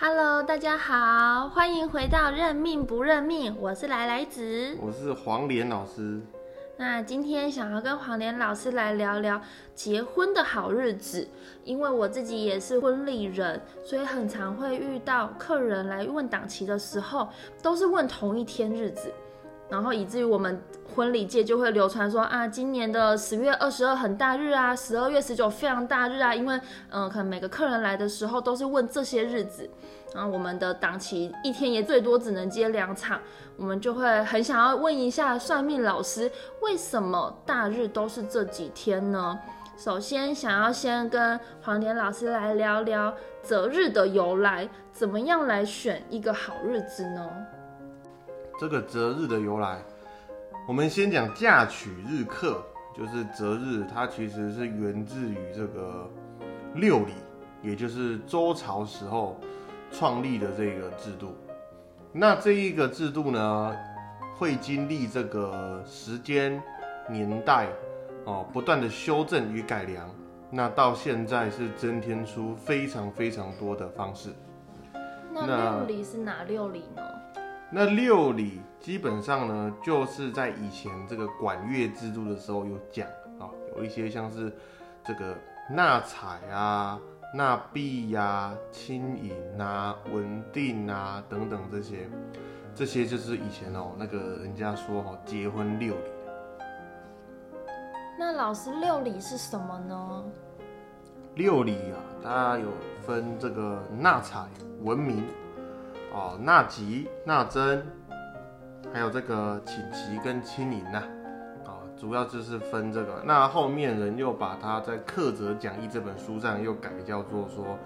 Hello，大家好，欢迎回到认命不认命，我是来来子。我是黄连老师。那今天想要跟黄连老师来聊聊结婚的好日子，因为我自己也是婚礼人，所以很常会遇到客人来问档期的时候，都是问同一天日子，然后以至于我们婚礼界就会流传说啊，今年的十月二十二很大日啊，十二月十九非常大日啊，因为嗯，可能每个客人来的时候都是问这些日子。然后我们的档期一天也最多只能接两场，我们就会很想要问一下算命老师，为什么大日都是这几天呢？首先想要先跟黄连老师来聊聊择日的由来，怎么样来选一个好日子呢？这个择日的由来，我们先讲嫁娶日课，就是择日，它其实是源自于这个六礼，也就是周朝时候。创立的这个制度，那这一个制度呢，会经历这个时间年代哦，不断的修正与改良，那到现在是增添出非常非常多的方式。那六礼是哪六礼呢？那六礼基本上呢，就是在以前这个管乐制度的时候有讲啊，有一些像是这个纳采啊。纳币呀、轻盈啊、稳定啊等等这些，这些就是以前哦那个人家说哦结婚六礼。那老师六礼是什么呢？六礼啊，它有分这个纳采、文明哦、纳吉、纳征，还有这个请旗跟亲迎呐。主要就是分这个，那后面人又把它在《克泽讲义》这本书上又改叫做说，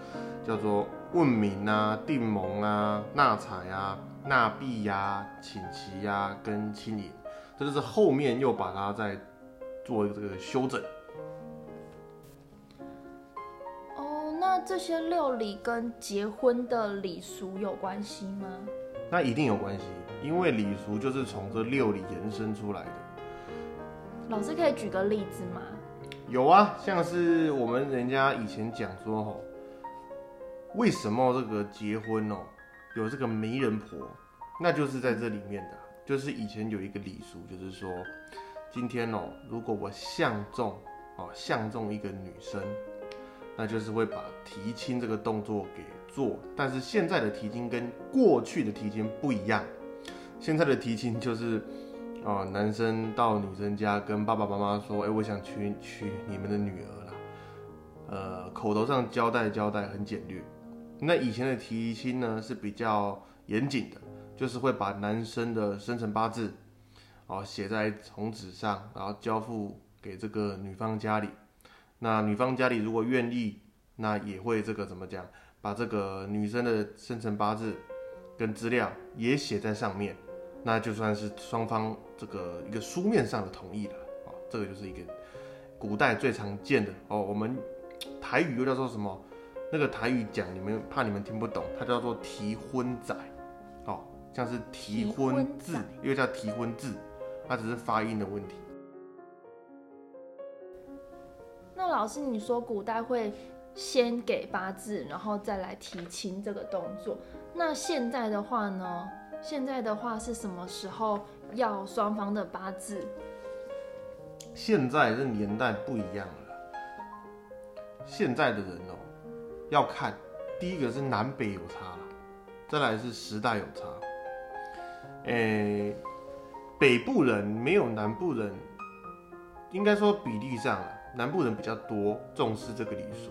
叫做问名啊、定盟啊、纳采啊、纳币呀、请旗呀跟亲迎，这就是后面又把它在做这个修整。那这些六礼跟结婚的礼俗有关系吗？那一定有关系，因为礼俗就是从这六礼延伸出来的。老师可以举个例子吗？有啊，像是我们人家以前讲说吼，为什么这个结婚哦有这个媒人婆，那就是在这里面的，就是以前有一个礼俗，就是说今天哦，如果我相中哦相中一个女生，那就是会把提亲这个动作给做，但是现在的提亲跟过去的提亲不一样，现在的提亲就是。哦，男生到女生家跟爸爸妈妈说：“哎，我想娶娶你们的女儿啦。”呃，口头上交代交代很简略。那以前的提亲呢是比较严谨的，就是会把男生的生辰八字哦写在红纸上，然后交付给这个女方家里。那女方家里如果愿意，那也会这个怎么讲，把这个女生的生辰八字跟资料也写在上面。那就算是双方这个一个书面上的同意了啊，这个就是一个古代最常见的哦。我们台语又叫做什么？那个台语讲你们怕你们听不懂，它叫做提婚仔，哦，像是提婚字，又叫提婚字，它只是发音的问题。老师，你说古代会先给八字，然后再来提亲这个动作，那现在的话呢？现在的话是什么时候要双方的八字？现在这年代不一样了。现在的人哦，要看第一个是南北有差，再来是时代有差。诶，北部人没有南部人，应该说比例上了，南部人比较多重视这个礼俗，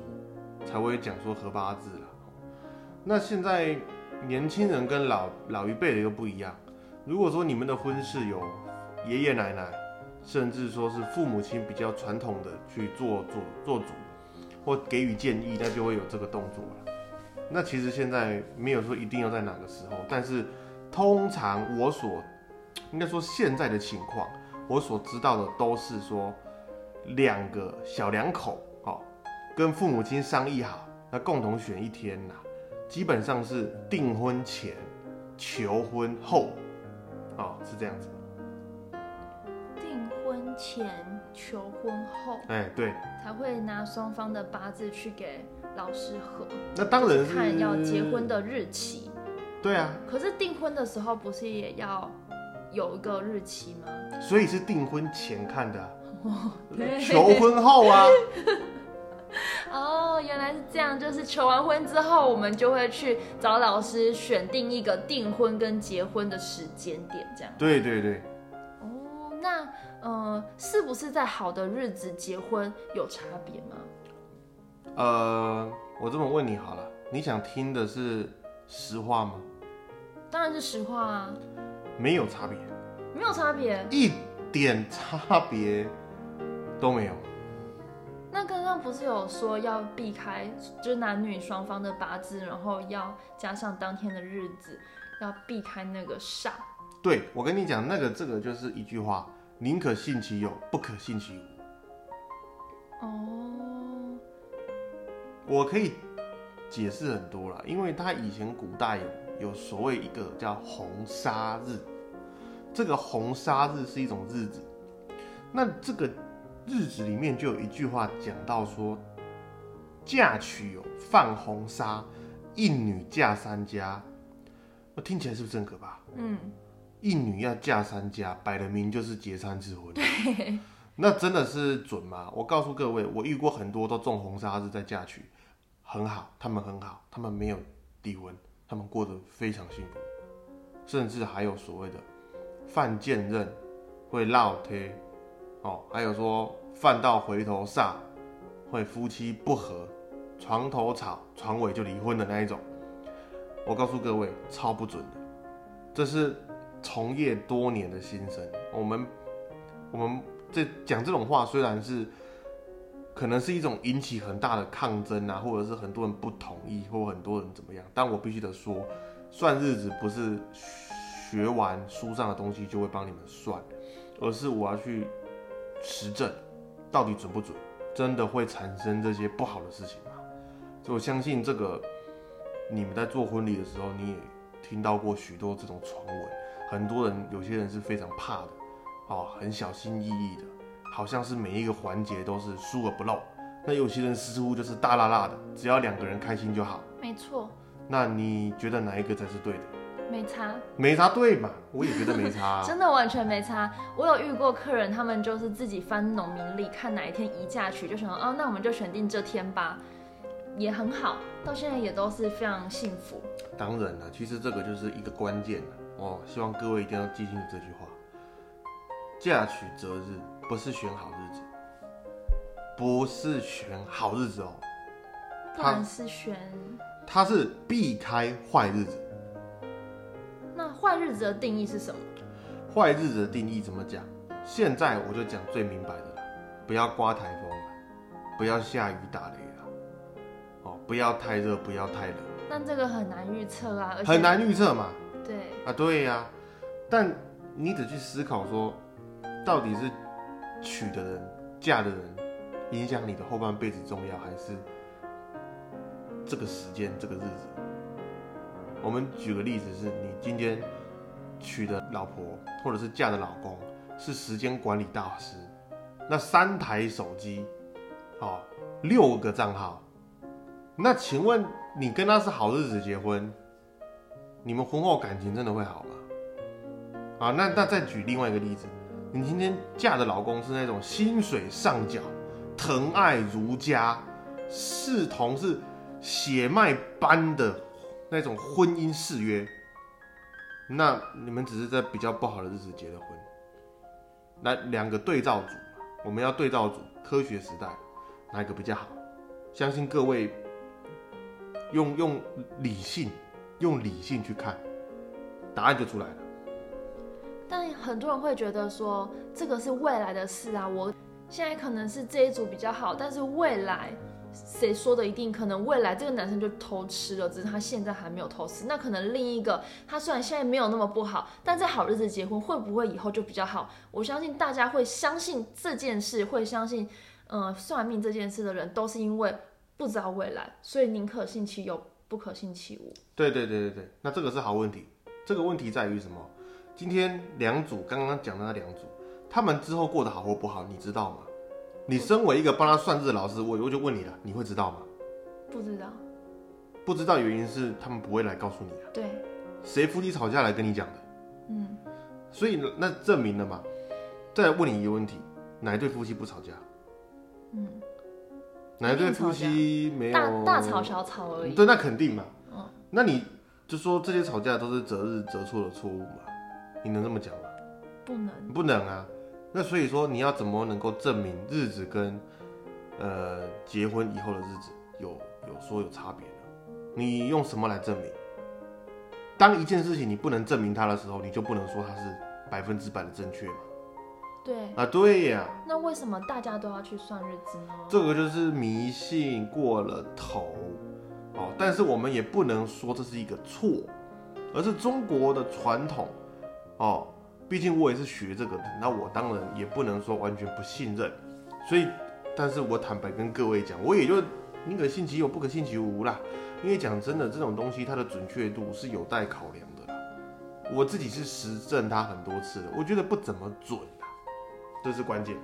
才会讲说合八字了。那现在。年轻人跟老老一辈的又不一样。如果说你们的婚事有爷爷奶奶，甚至说是父母亲比较传统的去做做做主，或给予建议，那就会有这个动作了。那其实现在没有说一定要在哪个时候，但是通常我所应该说现在的情况，我所知道的都是说两个小两口，哦，跟父母亲商议好，那共同选一天呐。基本上是订婚前、求婚后，哦，是这样子。订婚前、求婚后，哎，对，才会拿双方的八字去给老师合，那当然是看要结婚的日期。对啊，可是订婚的时候不是也要有一个日期吗？所以是订婚前看的啊、对求婚后啊。哦，原来是这样，就是求完婚之后，我们就会去找老师选定一个订婚跟结婚的时间点，这样。对对对，哦，那呃，是不是在好的日子结婚有差别吗？呃，我这么问你好了，你想听的是实话吗？当然是实话啊，没有差别，没有差别。一点差别都没有。那刚刚不是有说要避开，就是男女双方的八字，然后要加上当天的日子，要避开那个煞。对，我跟你讲，那个这个就是一句话：宁可信其有，不可信其无。哦，我可以解释很多了，因为他以前古代有有所谓一个叫红纱日，这个红纱日是一种日子，那这个日子里面就有一句话讲到说，嫁娶有泛红纱，一女嫁三家，那听起来是不是很可怕？嗯，一女要嫁三家，摆了明就是结三次婚。那真的是准吗？我告诉各位，我遇过很多都中红纱是在嫁娶，很好，他们很好，他们没有离婚，他们过得非常幸福，甚至还有所谓的犯贱任会落贴，哦，还有说犯到回头煞会夫妻不和，床头吵，床尾就离婚的那一种。我告诉各位，超不准的，这是从业多年的心声。我们我们这讲这种话，虽然是可能是一种引起很大的抗争啊，或者是很多人不同意，或很多人怎么样，但我必须得说，算日子不是学完书上的东西就会帮你们算，而是我要去实证到底准不准，真的会产生这些不好的事情吗？所以我相信这个，你们在做婚礼的时候，你也听到过许多这种传闻，很多人有些人是非常怕的，哦，很小心翼翼的，好像是每一个环节都是疏而不漏。那有些人似乎就是大辣辣的，只要两个人开心就好。没错，那你觉得哪一个才是对的？没差，没差对嘛？我也觉得没差、啊。真的完全没差。我有遇过客人，他们就是自己翻农民历，看哪一天宜嫁娶，就想说，哦，那我们就选定这天吧，也很好，到现在也都是非常幸福。当然了，其实这个就是一个关键了哦。希望各位一定要记清楚这句话：嫁娶择日不是选好日子，不是选好日子哦，不然是选它是避开坏日子。那坏日子的定义是什么？坏日子的定义怎么讲？现在我就讲最明白的了，不要刮台风了，不要下雨打雷了，哦，不要太热，不要太冷，但这个很难预测啊，而且很难预测嘛。对，啊，对呀、但你得去思考说，到底是娶的人、嫁的人影响你的后半辈子重要，还是这个时间、这个日子？我们举个例子，是你今天娶的老婆或者是嫁的老公是时间管理大师，那三台手机，哦，六个账号，那请问你跟他是好日子结婚？你们婚后感情真的会好吗？啊，那那再举另外一个例子，你今天嫁的老公是那种薪水上缴、疼爱如家、视同是血脉般的那种婚姻誓约，那你们只是在比较不好的日子结了婚。那两个对照组，我们要对照组，科学时代哪一个比较好？相信各位用用理性。用理性去看，答案就出来了。但很多人会觉得说这个是未来的事啊，我现在可能是这一组比较好，但是未来谁说的一定可能未来这个男生就偷吃了，只是他现在还没有偷吃。那可能另一个他虽然现在没有那么不好，但在好日子结婚会不会以后就比较好？我相信大家会相信这件事，会相信呃算命这件事的人都是因为不知道未来，所以宁可信其有。不可信其无。对对对对对，那这个是好问题。这个问题在于什么？今天两组刚刚讲的那两组，他们之后过得好或不好，你知道吗？你身为一个帮他算字的老师，我我就问你了，你会知道吗？不知道。不知道原因是他们不会来告诉你啊，对，谁夫妻吵架来跟你讲的？嗯，所以那证明了嘛。再来问你一个问题，哪一对夫妻不吵架？嗯，哪一对夫妻没有大大吵小吵而已。对，那肯定嘛。嗯，那你就说这些吵架都是择日择错的错误嘛？你能这么讲吗？不能。不能啊。那所以说你要怎么能够证明日子跟呃结婚以后的日子有有说有差别呢？你用什么来证明？当一件事情你不能证明它的时候，你就不能说它是百分之百的正确嘛？对。啊，对呀。那为什么大家都要去算日子呢？这个就是迷信过了头哦。但是我们也不能说这是一个错，而是中国的传统哦。毕竟我也是学这个的，那我当然也不能说完全不信任。所以，但是我坦白跟各位讲，我也就宁可信其有，不可信其无啦。因为讲真的，这种东西它的准确度是有待考量的啦。我自己是实证它很多次了，我觉得不怎么准啊，这是关键。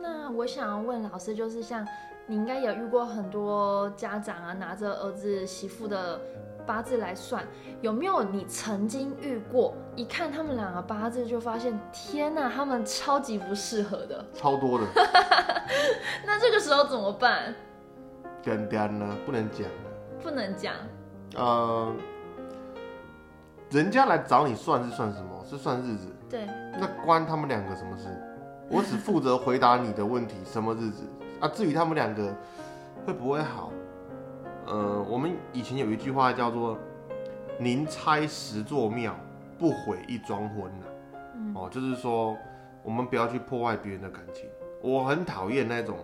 那我想要问老师，就是像你应该有遇过很多家长啊，拿着儿子媳妇的。八字来算，有没有你曾经遇过？一看他们两个八字，就发现天哪，他们超级不适合的，超多的。那这个时候怎么办？点点呢？不能讲不能讲。呃，人家来找你算是算什么？是算日子。对。那关他们两个什么事？我只负责回答你的问题，什么日子啊？至于他们两个会不会好？呃，我们以前有一句话叫做“宁拆十座庙，不毁一桩婚”呐。哦，就是说我们不要去破坏别人的感情。我很讨厌那种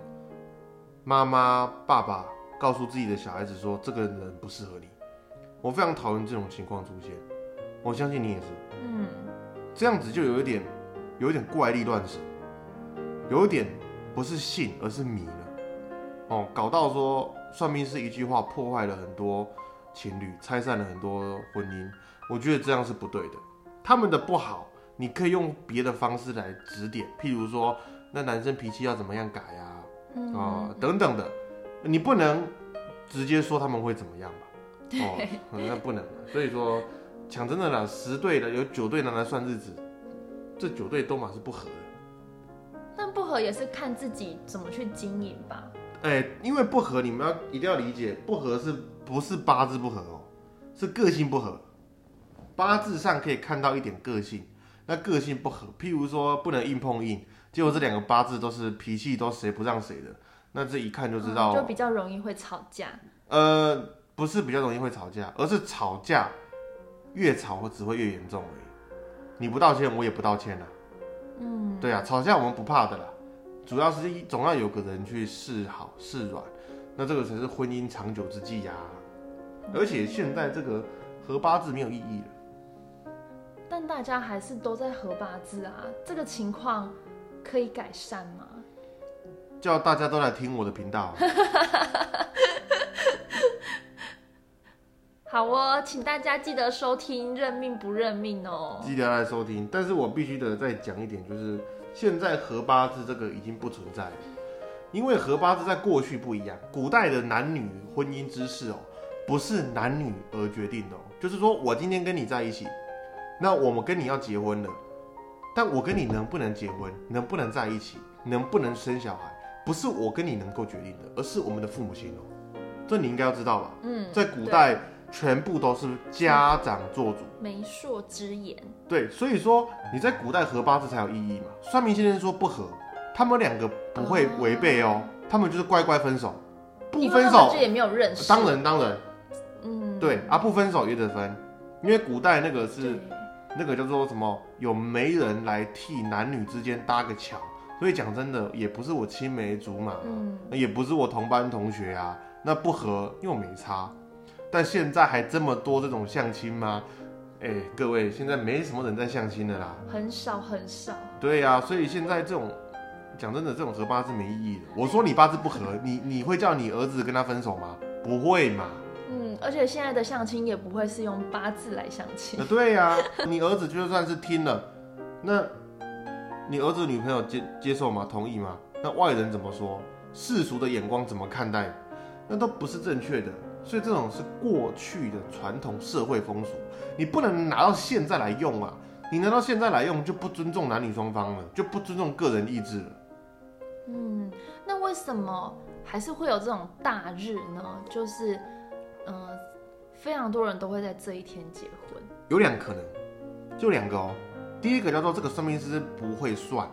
妈妈、爸爸告诉自己的小孩子说这个人不适合你。我非常讨厌这种情况出现。我相信你也是。嗯，这样子就有一点，有一点怪力乱神，有一点不是信而是迷了。哦，搞到说。算命是一句话破坏了很多情侣，拆散了很多婚姻。我觉得这样是不对的。他们的不好，你可以用别的方式来指点，譬如说，那男生脾气要怎么样改呀？啊，等等的，你不能直接说他们会怎么样吧？哦，那不能。所以说，讲真的啦，十对的有九对拿来算日子，这九对都嘛是不合的。但不合也是看自己怎么去经营吧。哎，因为不合，你们要一定要理解，不合是不是八字不合哦，是个性不合。八字上可以看到一点个性，那个性不合，譬如说不能硬碰硬，结果这两个八字都是脾气都谁不让谁的，那这一看就知道，就比较容易会吵架。呃，不是比较容易会吵架，而是吵架越吵只会越严重而已。你不道歉，我也不道歉了。嗯，对啊，吵架我们不怕的啦。主要是总要有个人去示好示软，那这个才是婚姻长久之计呀。而且现在这个合八字没有意义了，但大家还是都在合八字啊，这个情况可以改善吗？叫大家都来听我的频道。好哦，请大家记得收听，认命不认命哦。记得来收听，但是我必须得再讲一点，就是。现在合八字这个已经不存在了，因为合八字在过去不一样。古代的男女婚姻之事哦，不是男女而决定的哦。就是说我今天跟你在一起，那我们跟你要结婚了，但我跟你能不能结婚，能不能在一起，能不能生小孩，不是我跟你能够决定的，而是我们的父母亲哦。这你应该要知道吧？嗯，在古代。全部都是家长做主，媒妁之言。对，所以说你在古代合八字才有意义嘛。算命先生说不合，他们两个不会违背哦，他们就是乖乖分手，不分手就也没有认识。当然当然，嗯，对啊，不分手也得分，因为古代那个是那个叫做什么，有媒人来替男女之间搭个桥，所以讲真的，也不是我青梅竹马，嗯，也不是我同班同学啊，那不合又没差。但现在还这么多这种相亲吗？哎，各位，现在没什么人在相亲的啦，很少很少。对呀，所以现在这种讲真的，这种合八字没意义的。我说你八字不合，你你会叫你儿子跟他分手吗？不会嘛。嗯，而且现在的相亲也不会是用八字来相亲。对呀，你儿子就算是听了，那你儿子女朋友接接受吗？同意吗？那外人怎么说？世俗的眼光怎么看待，那都不是正确的。所以这种是过去的传统社会风俗，你不能拿到现在来用啊！你拿到现在来用，就不尊重男女双方了，就不尊重个人意志了。嗯，那为什么还是会有这种大日呢？就是，呃，非常多人都会在这一天结婚。有两可能，就两个哦。第一个叫做这个算命师不会算，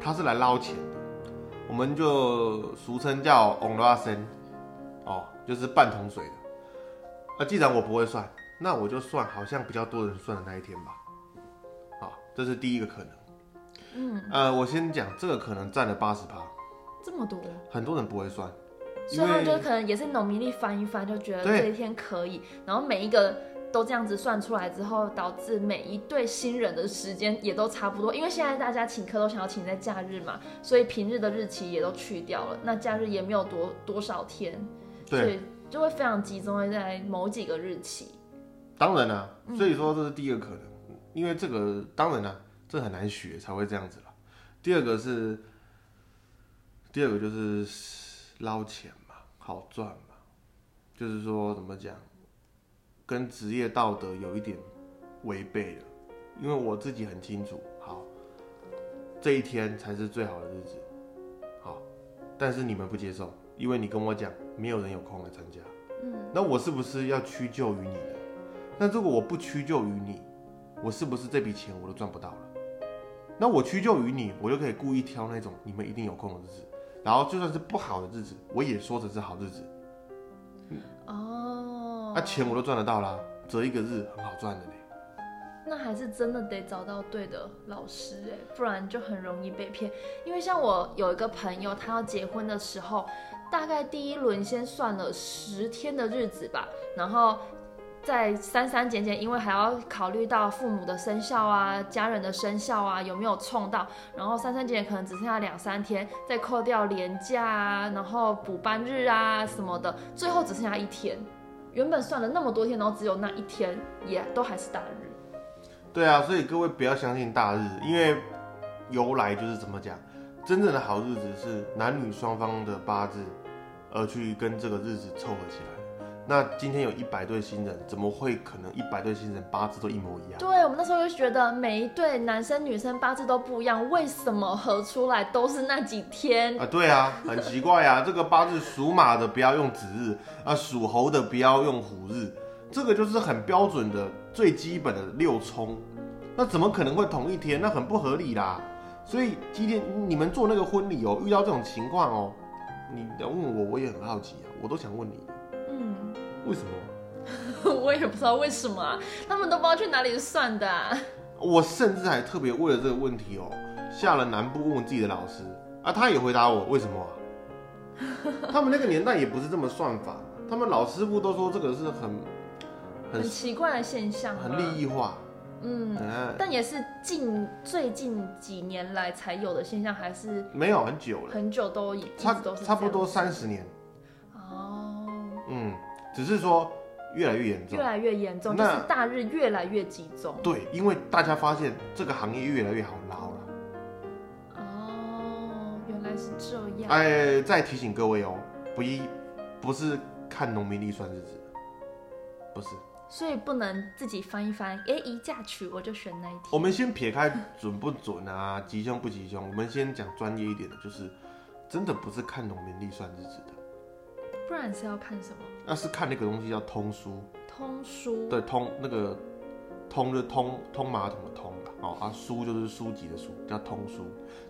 他是来捞钱的，我们就俗称叫 on 拉森，哦，就是半桶水的。那既然我不会算，那我就算好像比较多人算的那一天吧。好，这是第一个可能。嗯，呃，我先讲这个可能占了八十趴，这么多，很多人不会算，所以他们就可能也是农民历翻一翻，就觉得这一天可以，然后每一个都这样子算出来之后，导致每一对新人的时间也都差不多。因为现在大家请客都想要请在假日嘛，所以平日的日期也都去掉了，那假日也没有多多少天，所对，以就会非常集中在某几个日期。当然啦、所以说这是第一个可能，因为这个当然啦、这很难学才会这样子啦。第二个是，第二个就是捞钱嘛，好赚嘛，就是说怎么讲，跟职业道德有一点违背了，因为我自己很清楚，好，这一天才是最好的日子，好，但是你们不接受，因为你跟我讲没有人有空来参加，嗯，那我是不是要屈就于你呢？那如果我不屈就于你，我是不是这笔钱我都赚不到了？那我屈就于你，我就可以故意挑那种你们一定有空的日子，然后就算是不好的日子，我也说成是好日子，哦，那、钱我都赚得到啦，择一个日很好赚的呢。那还是真的得找到对的老师哎，不然就很容易被骗。因为像我有一个朋友，他要结婚的时候，大概第一轮先算了十天的日子吧，然后再删删减减，因为还要考虑到父母的生肖啊、家人的生肖啊有没有冲到，然后删删减减可能只剩下两三天，再扣掉年假啊，然后补班日啊什么的，最后只剩下一天。原本算了那么多天，然后只有那一天，也都还是大日。对啊，所以各位不要相信大日，因为由来就是怎么讲，真正的好日子是男女双方的八字，而去跟这个日子凑合起来。那今天有一百对新人，怎么会可能一百对新人八字都一模一样？对我们那时候就觉得每一对男生女生八字都不一样，为什么合出来都是那几天？啊，对啊，很奇怪啊，这个八字属马的不要用子日，啊，属猴的不要用虎日，这个就是很标准的最基本的六冲，那怎么可能会同一天？那很不合理啦。所以今天你们做那个婚礼哦，遇到这种情况哦，你要问我，我也很好奇啊，我都想问你，嗯，为什么？我也不知道为什么啊，他们都不知道去哪里算的、啊。我甚至还特别为了这个问题哦，下了南部问问自己的老师啊，他也回答我为什么啊？他们那个年代也不是这么算法，他们老师傅都说这个是很很很奇怪的现象，很利。益化，嗯，嗯，但也是近最近几年来才有的现象，还是没有很久了，很久都已差直都是差不多三十年，哦，嗯，只是说越来越严重越。来越严重，就是大日越来越集中。对，因为大家发现这个行业越来越好捞了。哦，原来是这样。哎，再提醒各位哦，不一不是看农民历算日子，不是。所以不能自己翻一翻，哎，一嫁娶我就选那一天。我们先撇开准不准啊，吉凶不吉凶，我们先讲专业一点的，就是真的不是看农民历算日子的，不然是要看什么？那是看那个东西叫通书，通书。对，通那个通就通通马桶的通啦，哦啊，书就是书籍的书，叫通书，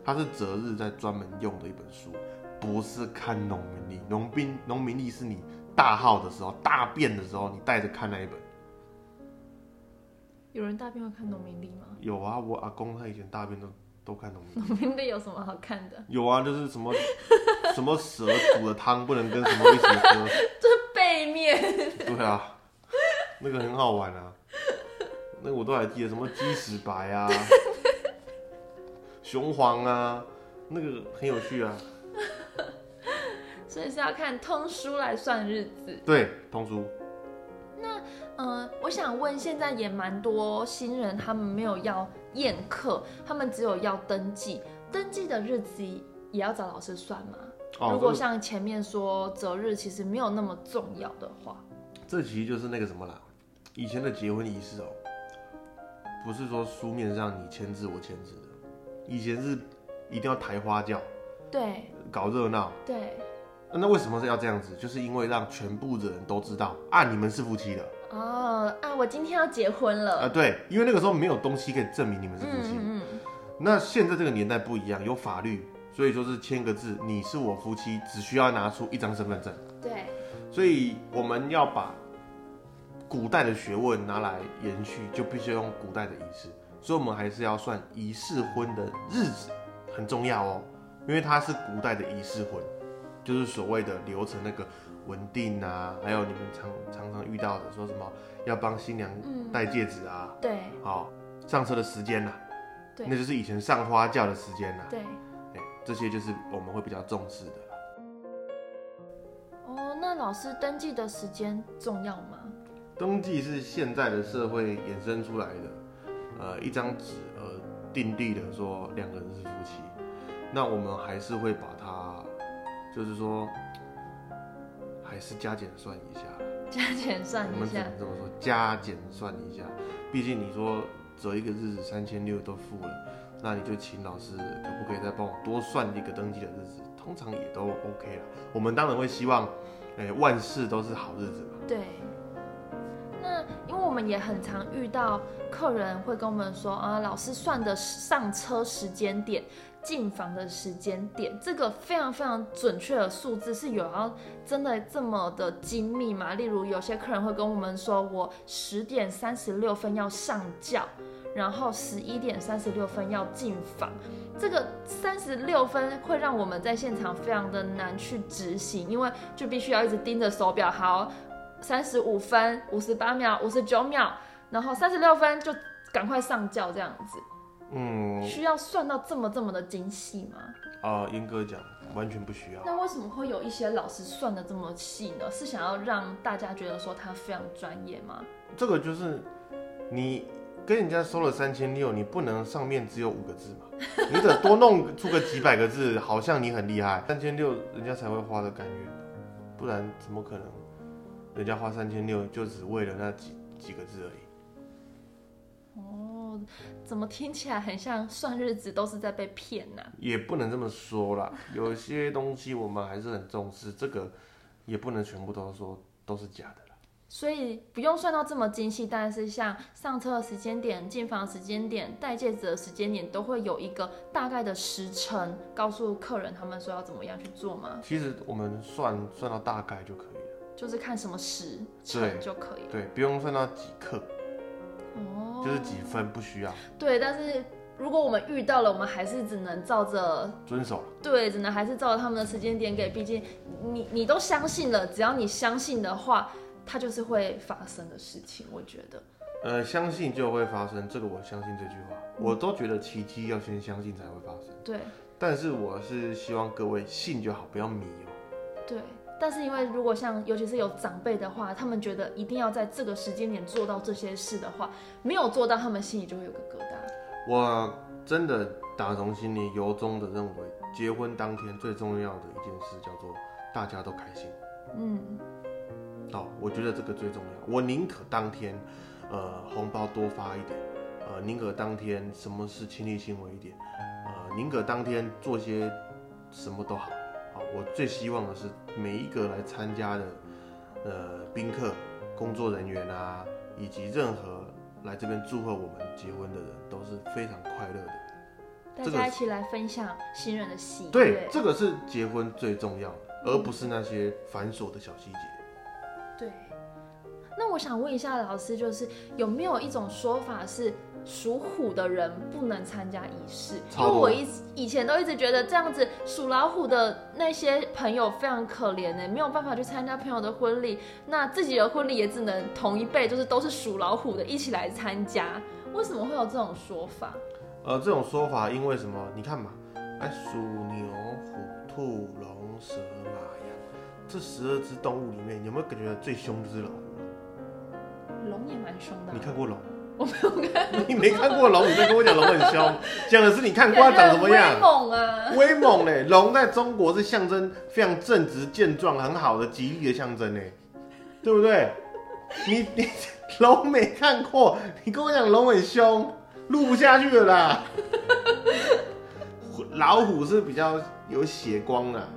它是择日在专门用的一本书，不是看农民历，农民农民历是你大号的时候、大便的时候，你带着看那一本。有人大便会看农民历吗？有啊，我阿公他以前大便都都看农民历。农民历有什么好看的？有啊，就是什么 什么蛇煮的汤不能跟什么一起喝，这背面。对啊，那个很好玩啊，那个我都还记得，什么鸡屎白啊，雄黄啊，那个很有趣啊。所以是要看通书来算日子。对，通书，嗯、我想问，现在也蛮多新人，他们没有要宴客，他们只有要登记。登记的日子也要找老师算吗？哦，如果像前面说择日其实没有那么重要的话，这其实就是那个什么啦，以前的结婚仪式哦，不是说书面上你签字我签字的，以前是一定要抬花轿，对搞热闹。对那为什么是要这样子？就是因为让全部的人都知道啊，你们是夫妻的哦啊，我今天要结婚了啊，了，对，因为那个时候没有东西可以证明你们是夫妻。嗯嗯那现在这个年代不一样，有法律，所以说是签个字，你是我夫妻，只需要拿出一张身份证。嗯，对，所以我们要把古代的学问拿来延续，就必须用古代的仪式。所以我们还是要算仪式婚的日子，很重要哦，因为它是古代的仪式婚，就是所谓的流程那个文定啊，还有你们常常常遇到的说什么要帮新娘嗯戴戒指啊，对好、上车的时间呐、对那就是以前上花轿的时间呐、对。哎，这些就是我们会比较重视的啦。哦，那老师登记的时间重要吗？登记是现在的社会衍生出来的，呃，一张纸呃定地的说两个人是夫妻，那我们还是会把它，就是说，还是加减算一下。加减算我一下们只能这么说，加减算一下。毕竟你说择一个日子三千六都付了，那你就请老师可不可以再帮我多算一个登记的日子？通常也都 OK 了。我们当然会希望，哎、万事都是好日子嘛。对。也很常遇到客人会跟我们说啊，老师算的上车时间点、进房的时间点，这个非常非常准确的数字是有要真的这么的精密吗？例如有些客人会跟我们说，我十点三十六分要上轿，然后十一点三十六分要进房。这个三十六分会让我们在现场非常的难去执行，因为就必须要一直盯着手表，好，三十五分、五十八秒、五十九秒，然后三十六分就赶快上轿这样子，嗯，需要算到这么这么的精细吗？啊，严格讲，完全不需要。那为什么会有一些老师算的这么细呢？是想要让大家觉得说他非常专业吗？这个就是你跟人家收了三千六，你不能上面只有五个字嘛，你得多弄出个几百个字，好像你很厉害。三千六，人家才会花的甘愿的，不然怎么可能？人家花三千六就只为了那几几个字而已。哦，怎么听起来很像算日子都是在被骗呢、也不能这么说啦，有些东西我们还是很重视，这个也不能全部都说都是假的啦。所以不用算到这么精细，但是像上车的时间点、进房时间点、戴戒指的时间点，都会有一个大概的时辰，告诉客人他们说要怎么样去做吗？其实我们算算到大概就可以了，就是看什么时辰对就可以了。对，不用算到几克，哦，就是几分不需要对，但是如果我们遇到了，我们还是只能照着遵守。对，只能还是照着他们的时间点给。毕竟你你都相信了，只要你相信的话，它就是会发生的事情。我觉得，呃，相信就会发生，这个我相信这句话，我都觉得奇迹要先相信才会发生。对但是我是希望各位信就好，不要迷哦。对。但是因为如果像尤其是有长辈的话，他们觉得一定要在这个时间点做到这些事的话，没有做到，他们心里就会有个疙瘩。我真的打从心里由衷的认为，结婚当天最重要的一件事叫做大家都开心。嗯，哦，我觉得这个最重要。我宁可当天，呃，红包多发一点，呃，宁可当天什么事亲力亲为一点，呃，宁可当天做些什么都好。好，我最希望的是每一个来参加的，呃，宾客、工作人员啊，以及任何来这边祝贺我们结婚的人，都是非常快乐的。大家一起来分享新人的喜悦。对，这个是结婚最重要的，而不是那些繁琐的小细节。对，那我想问一下老师，就是有没有一种说法是属虎的人不能参加仪式？因为我一以前都一直觉得这样子属老虎的那些朋友非常可怜呢，没有办法去参加朋友的婚礼，那自己的婚礼也只能同一辈，就是都是属老虎的一起来参加。为什么会有这种说法？呃，这种说法因为什么？你看嘛，哎，属牛、虎、兔、龙、蛇、马、羊，这十二只动物里面，有没有感觉最凶就是老虎？龙也蛮凶的啊、你看过龙？我没有看。你没看过龙，你在跟我讲龙很凶，讲的是你看过它长什么威样。猛啊！威猛嘞，龙在中国是象征非常正直、健壮、很好的吉利的象征呢，对不对？你你龙没看过，你跟我讲龙很凶，录不下去了啦。老虎是比较有血光的，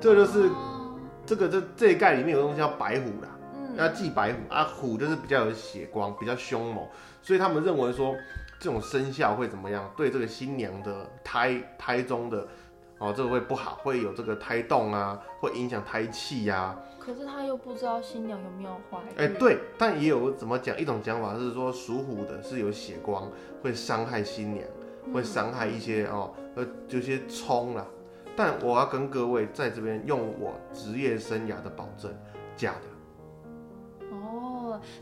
这就是哦这个这这一盖里面有个东西叫白虎啦。要嗯，祭白虎啊，虎就是比较有血光，比较凶猛，所以他们认为说这种生肖会怎么样，对这个新娘的胎胎中的哦，这个会不好，会有这个胎动啊，会影响胎气呀、可是他又不知道新娘有没有怀孕。哎、对，但也有怎么讲，一种讲法是说属虎的是有血光，会伤害新娘，会伤害一些哦，呃，有些冲啦。但我要跟各位在这边用我职业生涯的保证，假的。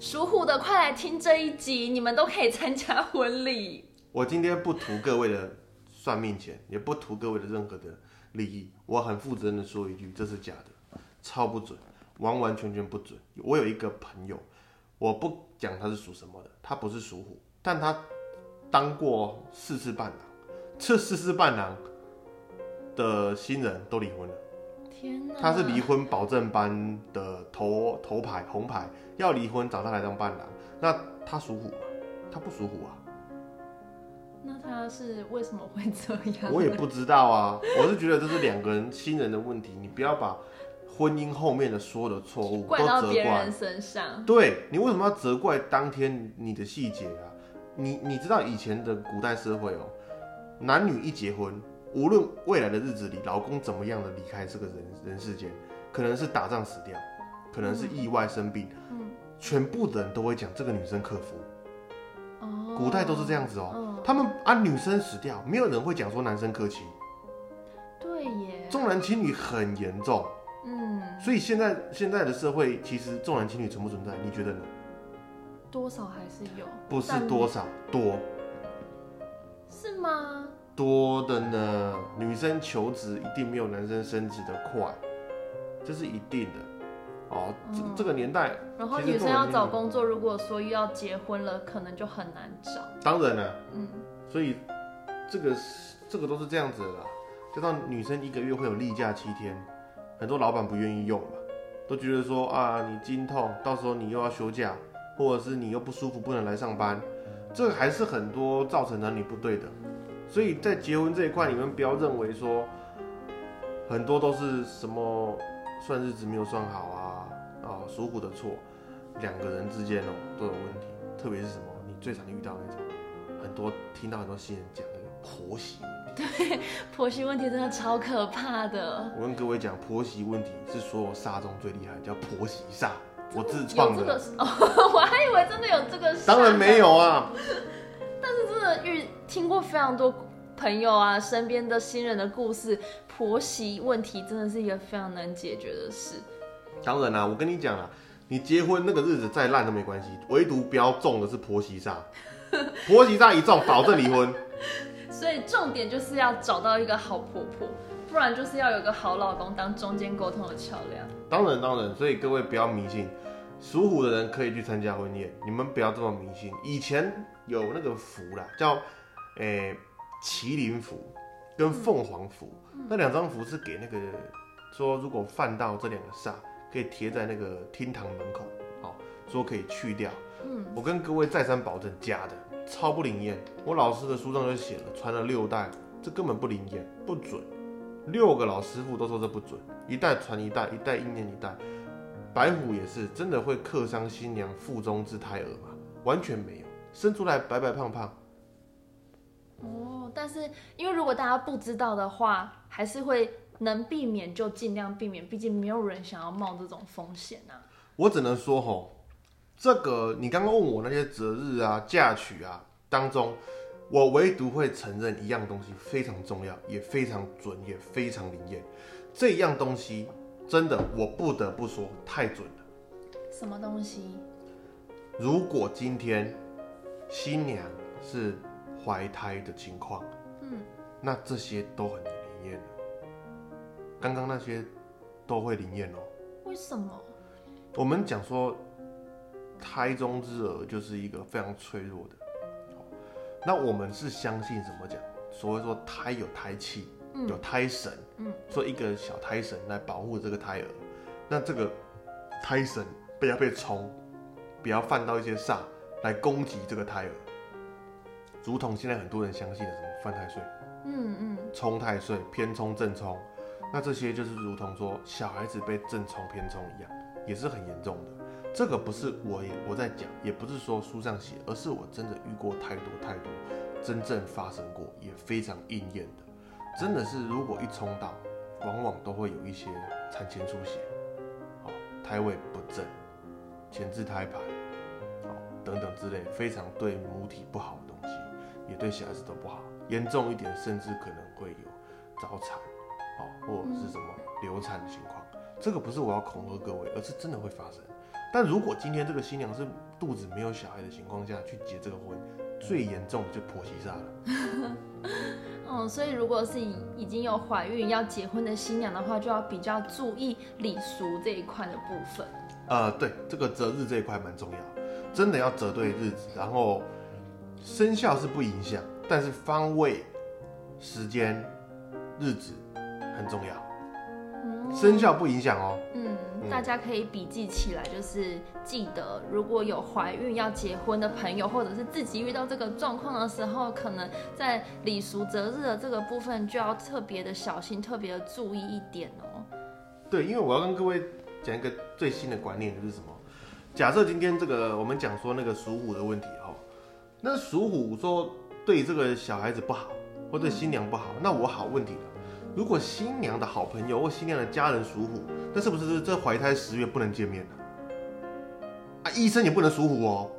属虎的快来听这一集，你们都可以参加婚礼。我今天不图各位的算命钱，也不图各位的任何的利益，我很负责任的说一句，这是假的，超不准，完完全全不准。我有一个朋友，我不讲他是属什么的，他不是属虎，但他当过四次伴郎，这四次伴郎的新人都离婚了。天哪！他是离婚保证班的头头牌红牌，要离婚找他来当伴郎。那他属虎吗？他不属虎啊。那他是为什么会这样？我也不知道啊，我是觉得这是两个人新人的问题，你不要把婚姻后面的所有的错误 怪都责怪到别人。身上。对你为什么要责怪当天你的细节啊？你你知道以前的古代社会哦，男女一结婚，无论未来的日子里老公怎么样的离开这个人人世间，可能是打仗死掉，可能是意外生病，嗯，全部的人都会讲这个女生克夫。哦，古代都是这样子哦，嗯，他们啊女生死掉，没有人会讲说男生克妻。对耶。重男轻女很严重，嗯，所以现在现在的社会其实重男轻女存不存在？你觉得呢？多少还是有。不是多少多是吗？多的呢？女生求职一定没有男生升职的快，这是一定的。哦，这嗯这个年代，然后女生要找工作，如果说又要结婚了，可能就很难找。当然了，嗯，所以这个是这个都是这样子的啦。加上女生一个月会有例假七天，很多老板不愿意用嘛，都觉得说啊，你经痛，到时候你又要休假，或者是你又不舒服不能来上班，这个还是很多造成男女不对的。所以在结婚这一块，你们不要认为说很多都是什么算日子没有算好啊，啊属虎的错，两个人之间哦都有问题，特别是什么你最常遇到那种，很多听到很多新人讲那个婆媳问题。婆媳问题真的超可怕的。我跟各位讲，婆媳问题是所有煞中最厉害，叫婆媳煞，我自有创的。这个哦，我还以为真的有这个。当然没。有啊，的遇听过非常多朋友啊，身边的新人的故事，婆媳问题真的是一个非常难解决的事。当然啦、啊我跟你讲啊，你结婚那个日子再烂都没关系，唯独不要中的是婆媳煞，婆媳煞一中，保证离婚。所以重点就是要找到一个好婆婆，不然就是要有个好老公当中间沟通的桥梁。当然当然，所以各位不要迷信，属虎的人可以去参加婚宴，你们不要这么迷信。以前有那个符啦，叫诶麒麟符跟凤凰符，那两张符是给那个说如果犯到这两个煞，可以贴在那个厅堂门口，好、说可以去掉。嗯，我跟各位再三保证，假的，超不灵验。我老师的书上就写了，传了六代，这根本不灵验，不准。六个老师傅都说这不准，一代传一代，一代应验一代。白虎也是，真的会克伤新娘腹中之胎儿吗？完全没有，生出来白白胖胖。哦，但是因为如果大家不知道的话，还是会能避免就尽量避免，毕竟没有人想要冒这种风险啊。我只能说吼，这个你刚刚问我那些择日啊、嫁娶啊当中，我唯独会承认一样东西非常重要，也非常准，也非常灵验。这一样东西真的，我不得不说太准了。什么东西？如果今天新娘是怀胎的情况，嗯，那这些都很灵验的。刚刚那些都会灵验哦。为什么？我们讲说，胎中之儿就是一个非常脆弱的。那我们是相信什么讲？所谓说胎有胎气，有胎神，嗯，说一个小胎神来保护这个胎儿。那这个胎神不要被冲，不要犯到一些煞来攻击这个胎儿。如同现在很多人相信的什么犯太岁、嗯嗯，冲太岁、偏冲、正冲，那这些就是如同说小孩子被正冲、偏冲一样，也是很严重的。这个不是我也我在讲，也不是说书上写，而是我真的遇过太多太多，真正发生过，也非常应验的。真的是如果一冲到，往往都会有一些产前出血，哦，胎位不正、前置胎盘，哦等等之类，非常对母体不好的东西，也对小孩子都不好。严重一点，甚至可能会有早产，哦，或者是什么流产的情况。这个不是我要恐吓各位，而是真的会发生。但如果今天这个新娘是肚子没有小孩的情况下去结这个婚，最严重的就婆媳煞了。嗯，所以如果是已已经有怀孕要结婚的新娘的话，就要比较注意礼俗这一块的部分。呃，对，这个择日这一块蛮重要，真的要择对日子，然后生肖是不影响，但是方位、时间、日子很重要，嗯生肖不影响哦。嗯，嗯大家可以笔记起来，就是记得如果有怀孕要结婚的朋友，或者是自己遇到这个状况的时候，可能在礼俗择日的这个部分就要特别的小心，特别的注意一点哦。对，因为我要跟各位讲一个最新的观念，就是什么？假设今天这个我们讲说那个属虎的问题哦，那属虎说对这个小孩子不好，或对新娘不好，那我好问题了。如果新娘的好朋友或新娘的家人属虎，那是不是这怀胎十月不能见面呢？啊，医生也不能属虎哦。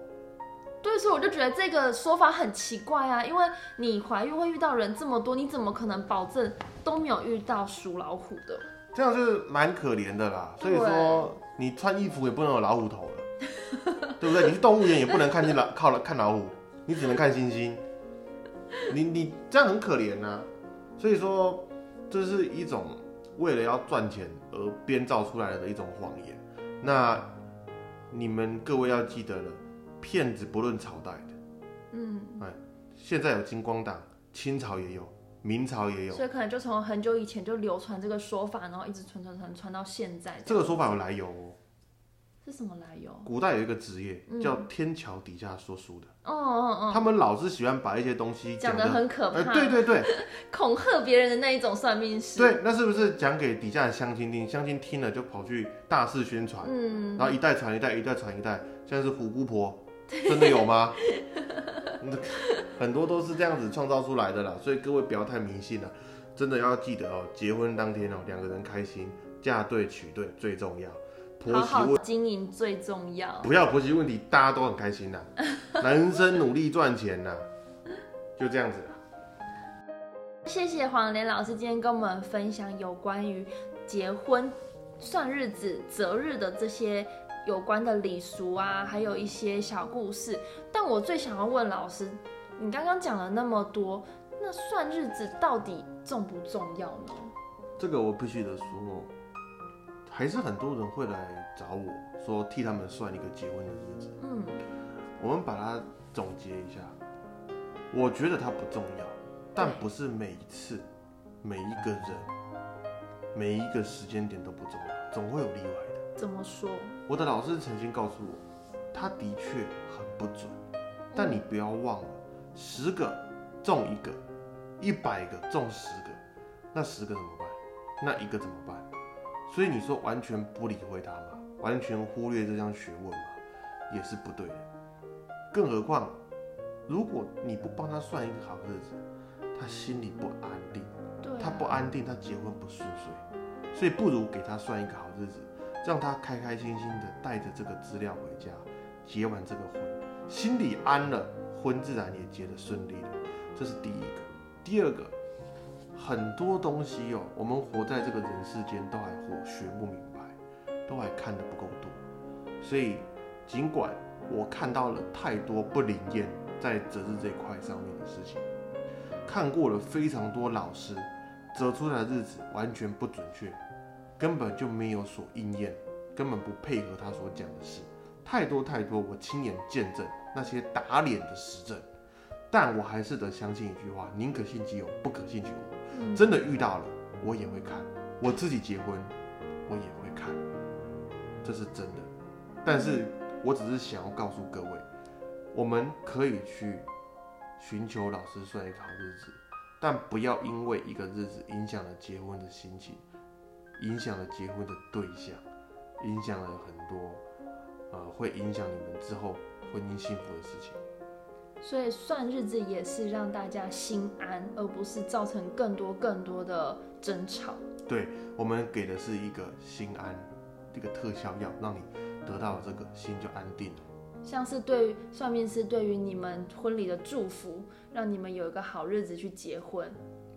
对，所以我就觉得这个说法很奇怪啊，因为你怀孕会遇到人这么多，你怎么可能保证都没有遇到属老虎的？这样是蛮可怜的啦。所以说，你穿衣服也不能有老虎头了，对不对？你去动物园也不能看见老靠了看老虎，你只能看猩猩。你你这样很可怜呐、所以说，这是一种为了要赚钱而编造出来的一种谎言。那你们各位要记得了，骗子不论朝代的，嗯，现在有金光党，清朝也有，明朝也有。所以可能就从很久以前就流传这个说法，然后一直传传传传到现在。这个说法有来由哦。是什么来由？古代有一个职业嗯叫天桥底下说书的，哦哦哦他们老是喜欢把一些东西哦，讲的的很可呃，怕，对对对 恐吓别人的那一种算命师。，对，那是不是讲给底下的乡亲听？乡亲听了就跑去大肆宣传，嗯，然后一代传一代，一代传一代，像是虎姑婆，真的有吗？很多都是这样子创造出来的啦，所以各位不要太迷信了，真的要记得哦，结婚当天哦，两个人开心，嫁对娶对最重要，婆好好媳问经营最重要。不要婆媳问题，大家都很开心呐，男生努力赚钱呐，就这样子啦。谢谢黄连老师今天跟我们分享有关于结婚、算日子、择日的这些有关的礼俗啊，还有一些小故事。但我最想要问老师，你刚刚讲了那么多，那算日子到底重不重要呢？这个我必须得说，还是很多人会来找我说替他们算一个结婚的日子。嗯我们把它总结一下，我觉得它不重要，但不是每一次、每一个人、每一个时间点都不重要，总会有例外的。怎么说？我的老师曾经告诉我，他的确很不准，但你不要忘了，十个中一个，一百个中十个，那十个怎么办？那一个怎么办？所以你说完全不理会他吗？完全忽略这项学问吗？也是不对的。更何况，如果你不帮他算一个好日子，他心里不安定。啊，他不安定，他结婚不顺遂，所以不如给他算一个好日子，让他开开心心的带着这个资料回家，结完这个婚，心里安了，婚自然也结得顺利了。这是第一个。第二个，很多东西哦，我们活在这个人世间都还活学不明白，都还看得不够多，所以尽管我看到了太多不灵验在择日这块上面的事情。看过了非常多老师择出来的日子完全不准确，根本就没有所应验，根本不配合他所讲的事，太多太多我亲眼见证那些打脸的实证，但我还是得相信一句话：宁可信其有，不可信其无。嗯真的遇到了，我也会看。我自己结婚，我也会看，这是真的。但是我只是想要告诉各位，我们可以去寻求老师算一个好日子，但不要因为一个日子影响了结婚的心情，影响了结婚的对象，影响了很多，呃，会影响你们之后婚姻幸福的事情。所以算日子也是让大家心安，而不是造成更多更多的争吵。对我们给的是一个心安，一个特效药，让你得到这个心就安定了。像是对算命师对于你们婚礼的祝福，让你们有一个好日子去结婚。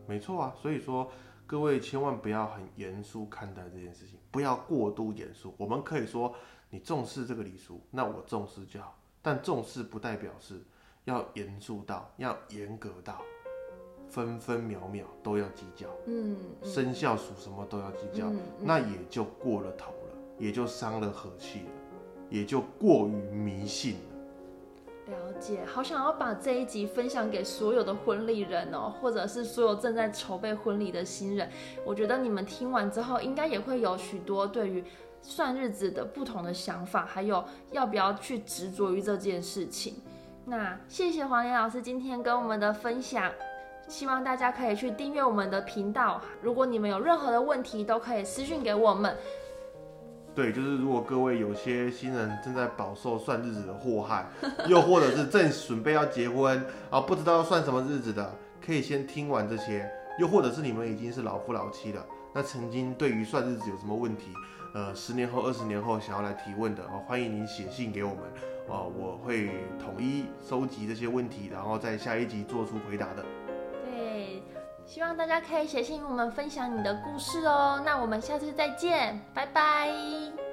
没错啊，所以说各位千万不要很严肃看待这件事情，不要过度严肃。我们可以说你重视这个礼俗，那我重视就好，但重视不代表是要严肃到，要严格到分分秒秒都要计较，嗯，嗯生肖属什么都要计较，嗯嗯那也就过了头了，也就伤了和气了，也就过于迷信了。了解，好想要把这一集分享给所有的婚礼人哦，或者是所有正在筹备婚礼的新人。我觉得你们听完之后，应该也会有许多对于算日子的不同的想法，还有要不要去执着于这件事情。那谢谢黄连老师今天跟我们的分享。希望大家可以去订阅我们的频道。如果你们有任何的问题，都可以私讯给我们。对，就是如果各位有些新人正在饱受算日子的祸害，又或者是正准备要结婚啊，不知道算什么日子的，可以先听完这些；又或者是你们已经是老夫老妻了，那曾经对于算日子有什么问题，呃，十年后、二十年后想要来提问的，哦，欢迎您写信给我们，哦，我会统一收集这些问题，然后在下一集做出回答的。对，希望大家可以写信与我们分享你的故事哦。那我们下次再见，拜拜。